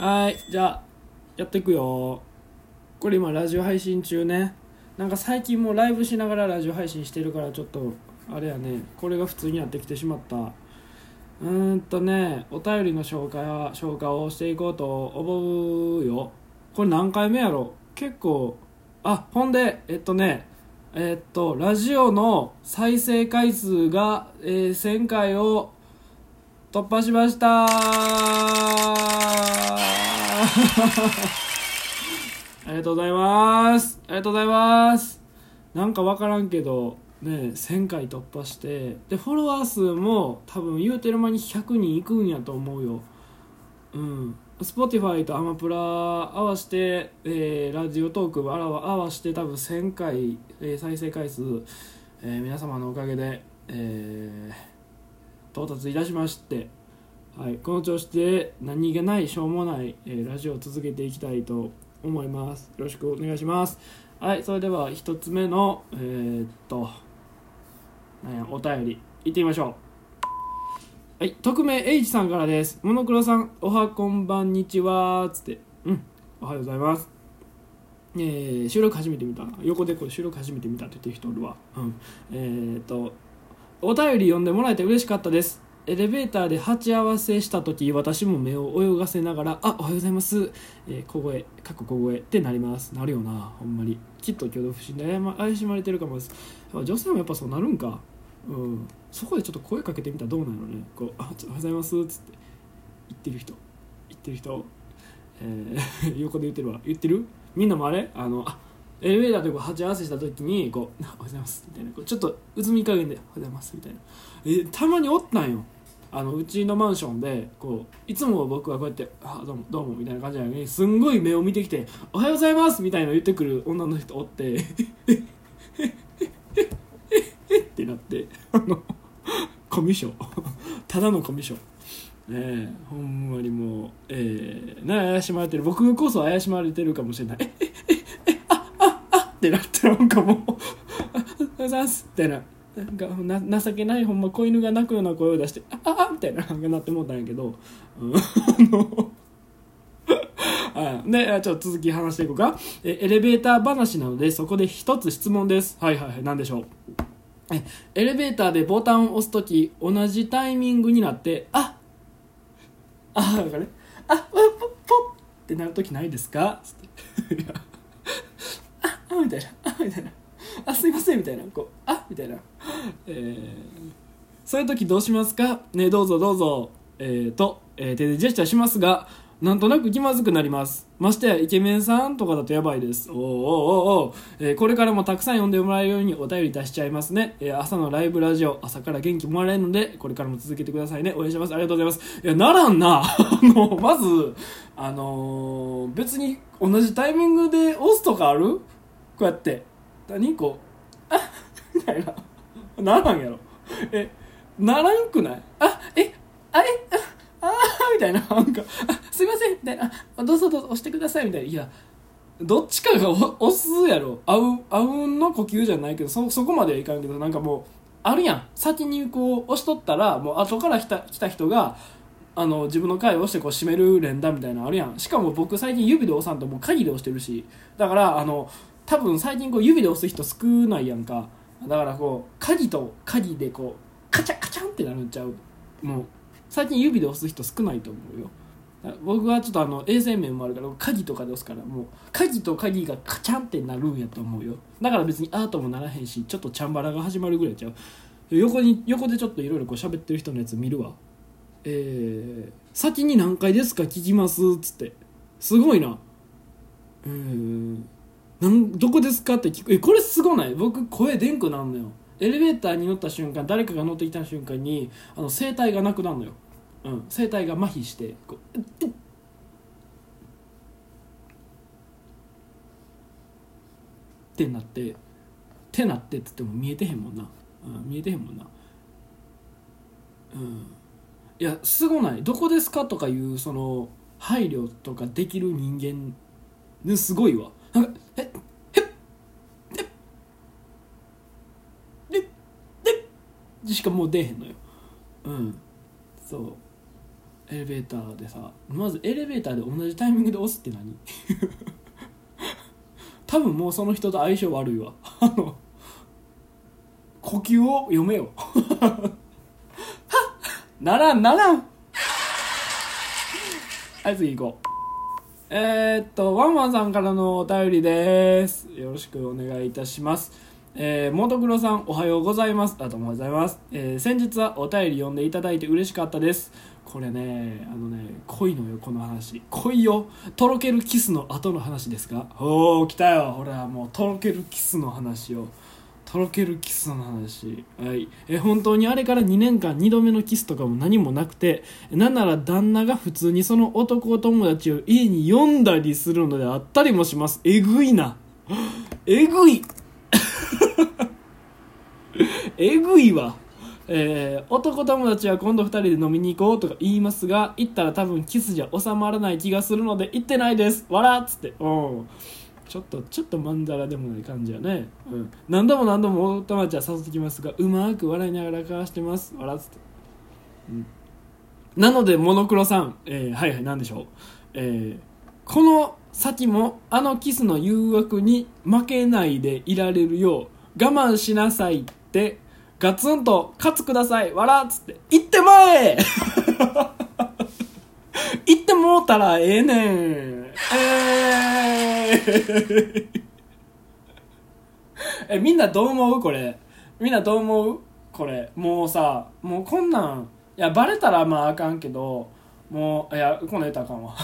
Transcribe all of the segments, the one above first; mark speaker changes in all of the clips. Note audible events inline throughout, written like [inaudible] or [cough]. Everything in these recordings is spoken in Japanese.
Speaker 1: はいじゃあやっていくよ。これ今ラジオ配信中ね。なんか最近もうライブしながらラジオ配信してるからちょっとあれやね。これが普通になってきてしまった。うーんとねお便りの紹介は紹介をしていこうと思うよ。これ何回目やろ？結構あほんでえっとねえっとラジオの再生回数が、えー1000回を突破しました。[laughs] ありがとうございます。ありがとうございます。なんか分からんけどね1000回突破してでフォロワー数も多分言うてる間に100人いくんやと思うよ。うん。Spotify とアマプラ合わせて、えーラジオトークあら合わせて多分1000回、えー再生回数、えー皆様のおかげで、え到達いたしまして、はい、この調子で何気ないしょうもない、えーラジオを続けていきたいと思いますよろしくお願いしますはいそれでは一つ目のえーっとなんやお便りいってみましょうはい、匿名 H さんからです。モノクロさん、おはこんばんにちは。つって、うん、おはようございます。えー収録初めて見た。横でこれ収録初めて見たって言ってる人おるわ。うん。えーっと、お便り読んでもらえて嬉しかったです。エレベーターで鉢合わせした時私も目を泳がせながら「あおはようございます」えー小声かっこ小声ってなります。なるよなほんまに。きっと挙動不審で怪しまれてるかもです。女性もやっぱそうなるんか。うん、そこでちょっと声かけてみたらどうなのね。こう「あおはようございます」っつって。言ってる人。言ってる人、えー [laughs] 横で言ってるわ。言ってる？みんなもあれ？あのあエレベーターでこう鉢合わせした時にこう「あおはようございます」みたいな。こうちょっとうつみ加減で「おはようございます」みたいな、えたまにおったんよ。あのうちのマンションでこういつも僕はこうやって「あどうもどうも」みたいな感じなのにすんごい目を見てきて「おはようございます」みたいなの言ってくる女の人おってってなってあのコミュ障ただのコミュ障ねえほんまにもうええね怪しまれてる僕こそ怪しまれてるかもしれないええええあああっってなってなんかもう「おはようございます」みたいななんか情けないほんま子犬が鳴くような声を出して「ああみたいななんかなってもうたんやけど、うん、あの [laughs] はいでちょっと続き話していこうか。えエレベーター話なのでそこで一つ質問です。はいはいはい何でしょう。えエレベーターでボタンを押すとき同じタイミングになってああなんかね。あポッポポってなるときないですか？つって。[laughs] ああみたいな。あみたいな。あすいませんみたいなこうあみたいな。えーそういう時どうしますか？ねどうぞどうぞ。えー、と、えー手でジェスチャーしますがなんとなく気まずくなります。ましてやイケメンさんとかだとやばいです。おーおーおお、えーこれからもたくさん読んでもらえるようにお便り出しちゃいますね、えー朝のライブラジオ朝から元気もらえるのでこれからも続けてくださいね。応援します。ありがとうございます。いやならんな。[laughs] あのまずあのー別に同じタイミングで押すとかある？こうやって。何こうあみたいな。ならんやろ。えならんくないあえあえああみたいな。なんかすいませんみたいなどうぞどうぞ押してくださいみたいな。いやどっちかが押すやろ。あうあうんの呼吸じゃないけどそそこまではいかんけどなんかもうあるやん。先にこう押しとったらもう後から来た来た人があの自分の回を押してこう閉める連打みたいなのあるやん。しかも僕最近指で押さんともう鍵で押してるし。だからあの多分最近こう指で押す人少ないやんか。だからこう鍵と鍵でこうカチャカチャンってなるんちゃう。もう最近指で押す人少ないと思うよ。僕はちょっとあの衛生面もあるから鍵とかで押すからもう鍵と鍵がカチャンってなるんやと思うよ。だから別にアートもならへんしちょっとチャンバラが始まるぐらいちゃう。横に横でちょっといろいろこう喋ってる人のやつ見るわ。えー、先に何回ですか聞きますっつって。すごいな。えー、なんどこですかって聞く。えこれすごない？僕声でんくなんのよ。エレベーターに乗った瞬間誰かが乗ってきた瞬間にあの声帯がなくなるのよ、うん、声帯が麻痺してこうっってなってってなってっつっても見えてへんもんな、うん、見えてへんもんな。うん。いやすごない？どこですかとかいうその配慮とかできる人間すごいわ。なんかえででしかもう出えへんのよ。うん。そう。エレベーターでさまずエレベーターで同じタイミングで押すって何？[laughs] 多分もうその人と相性悪いわ。[laughs] あの呼吸を読めよ。は [laughs] ならんならん。はい次行こう。えー、っとワンワンさんからのお便りです。よろしくお願いいたします。えー、モトクロさんおはようございます。ありがともございます、えー、先日はお便り読んでいただいて嬉しかったです。これねあのね濃いのよこの話。濃いよとろけるキスの後の話ですか？おお来たよ。ほらもうとろけるキスの話を。とろけるキスの話。はい。え本当にあれから2年間2度目のキスとかも何もなくてなんなら旦那が普通にその男友達を家に呼んだりするのであったりもします。えぐいな。えぐい。えぐいわ。えー、男友達は今度2人で飲みに行こうとか言いますが行ったら多分キスじゃ収まらない気がするので行ってないです。笑っつって。うん。ちょっとちょっとまんざらでもない感じやね、うん、何度も何度も男友達は誘ってきますがうまく笑いながら交わしてます。笑っつって、うん、なのでモノクロさん、えー、はいはい何でしょう、えー、この先もあのキスの誘惑に負けないでいられるよう我慢しなさいってガツンとカツください。笑っつって行ってまえ！[laughs] 行ってもうたらええねん。えー、[laughs] えみんなどう思う？これ。みんなどう思う？これ。もうさもうこんなんいやバレたらまああかんけどもういやこんなん言ったらあかんわ。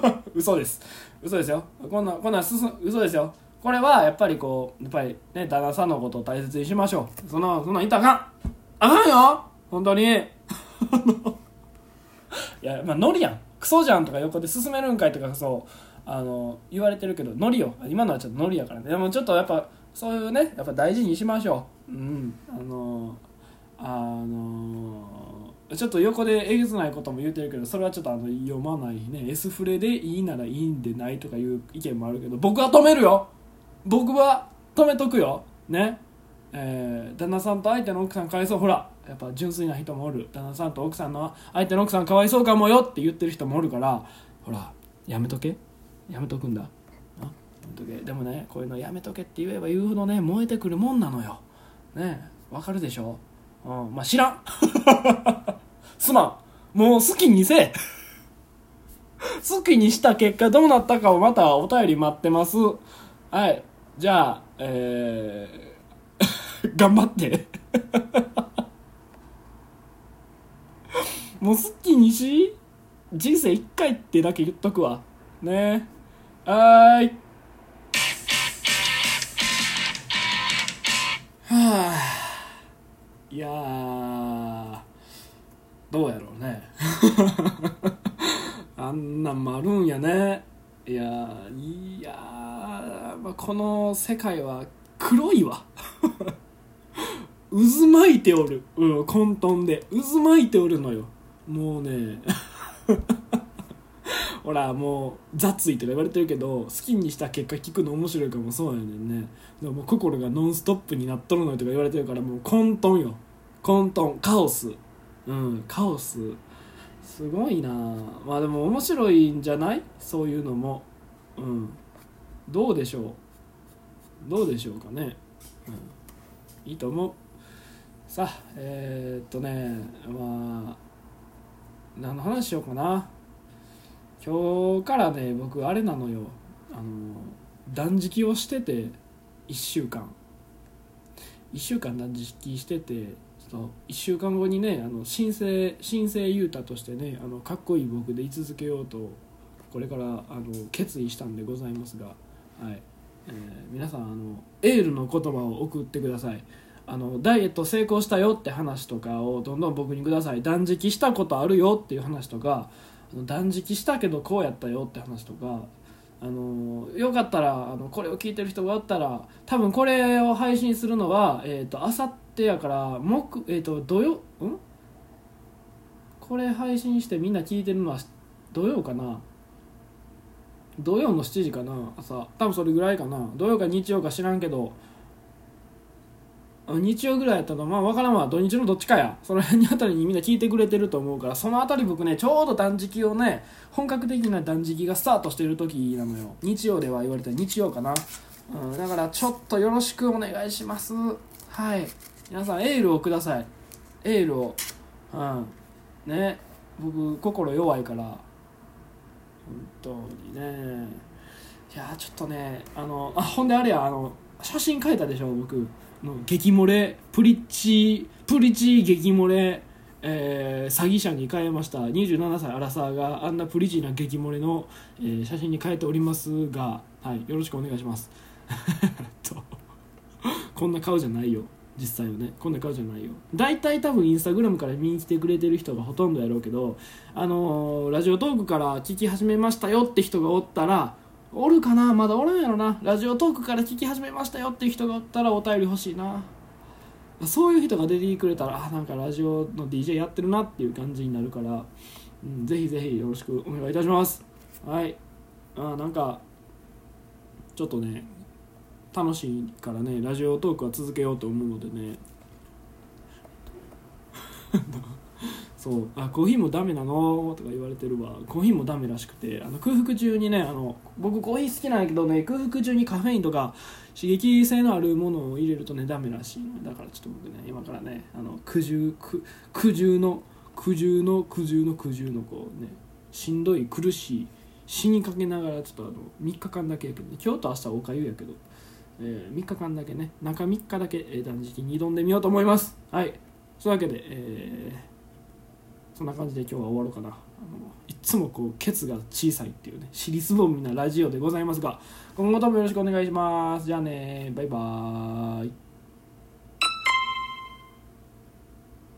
Speaker 1: [laughs] 嘘です。嘘ですよ。こんなこんなんす嘘ですよ。これはやっぱりこうやっぱりね旦那さんのことを大切にしましょう。そんなそんなん言ったかん。あかんよ。本当に。[laughs] いやまあノリやん。クソじゃんとか横で進めるんかいとかそうあの言われてるけどノリよ。今のはちょっとノリやからね。でもちょっとやっぱそういうねやっぱ大事にしましょう。うん。あのあのちょっと横でえげつないことも言うてるけどそれはちょっとあの読まないね。S フレでいいならいいんでないとかいう意見もあるけど僕は止めるよ。僕は止めとくよ。ね。えー、旦那さんと相手の奥さんかわいそう。ほらやっぱ純粋な人もおる。旦那さんと奥さんの相手の奥さんかわいそうかもよって言ってる人もおるから。ほらやめとけ。やめとくんだ。やめとけ。でもねこういうのやめとけって言えば言うほどね燃えてくるもんなのよ。ねわかるでしょ。うんまあ知らん。[laughs] すまん。もう好きにせえ。[laughs] 好きにした結果どうなったかをまたお便り待ってます。はい。じゃあえー、[laughs] 頑張って。もう好きにし。人生一回ってだけ言っとくわ。ね。はーい。いやどうやろうね。[laughs] あんなんもあるんやね。いやいやまあ、この世界は黒いわ。[laughs] 渦巻いておる、うん、混沌で渦巻いておるのよ。もうねほらもう雑いとか言われてるけど好きにした結果聞くの面白いかもそうやね。んねでも心がノンストップになっとるのよとか言われてるからもう混沌よ。混沌。カオス。うんカオス。すごいな。まあでも面白いんじゃない？そういうのも。うん。どうでしょう？どうでしょうかね、うん、いいと思う。さあえー、っとねまあ何の話しようかな。今日からね僕あれなのよ。あの断食をしてて1週間。1週間断食しててちょっと1週間後にねあの新生新生雄太としてねあのかっこいい僕で居続けようとこれからあの決意したんでございますが、はい。えー、皆さんあのエールの言葉を送ってください。あのダイエット成功したよって話とかをどんどん僕にください。断食したことあるよっていう話とか断食したけどこうやったよって話とかあのよかったらあのこれを聞いてる人がおったら多分これを配信するのはえっ、ー、と明後日やから木えっ、ー、と土曜ん？これ配信してみんな聞いてるのは土曜かな？土曜の7時かな朝。多分それぐらいかな。土曜か日曜か知らんけど日曜ぐらいやったらまあ分からんわ。土日のどっちかや。その辺にあたりにみんな聞いてくれてると思うからそのあたり僕ねちょうど断食をね本格的な断食がスタートしてる時なのよ。日曜では言われた日曜かな、うん、だからちょっとよろしくお願いします。はい。皆さんエールをください。エールを。うん。ね。僕心弱いから。本当にね。いやちょっとねあのあほんであれやあの写真描いたでしょ僕。の激漏れプリッチプリッチー激漏れ、えー、詐欺者に変えました。27歳アラサーがあんなプリッチーな激漏れの、えー、写真に変えておりますが、はい、よろしくお願いします。[laughs] こんな顔じゃないよ。実際はね。こんな顔じゃないよ。大体多分インスタグラムから見に来てくれてる人がほとんどやろうけどあのー、ラジオトークから聞き始めましたよって人がおったらおるかな？まだおらんやろな。ラジオトークから聞き始めましたよっていう人がおったらお便り欲しいな。そういう人が出てくれたらあなんかラジオの DJ やってるなっていう感じになるから、うん、ぜひぜひよろしくお願いいたします。はい。あなんかちょっとね楽しいからねラジオトークは続けようと思うのでね。[laughs] そう。あコーヒーもダメなの？とか言われてるわ。コーヒーもダメらしくて。あの空腹中にねあの僕コーヒー好きなんやけどね空腹中にカフェインとか刺激性のあるものを入れるとねダメらしいだからちょっと僕ね今からねあの苦渋苦渋の苦渋の苦渋の苦渋のこうねしんどい苦しい死にかけながらちょっとあの3日間だけやけど、ね、今日と明日はおかゆやけど、えー、3日間だけね。中3日だけ、断食に挑んでみようと思います。はい。そういうわけで、えーそんな感じで今日は終わろうかな。あのいつもこうケツが小さいっていうね尻すぼみなラジオでございますが今後ともよろしくお願いします。じゃあねバイバーイ。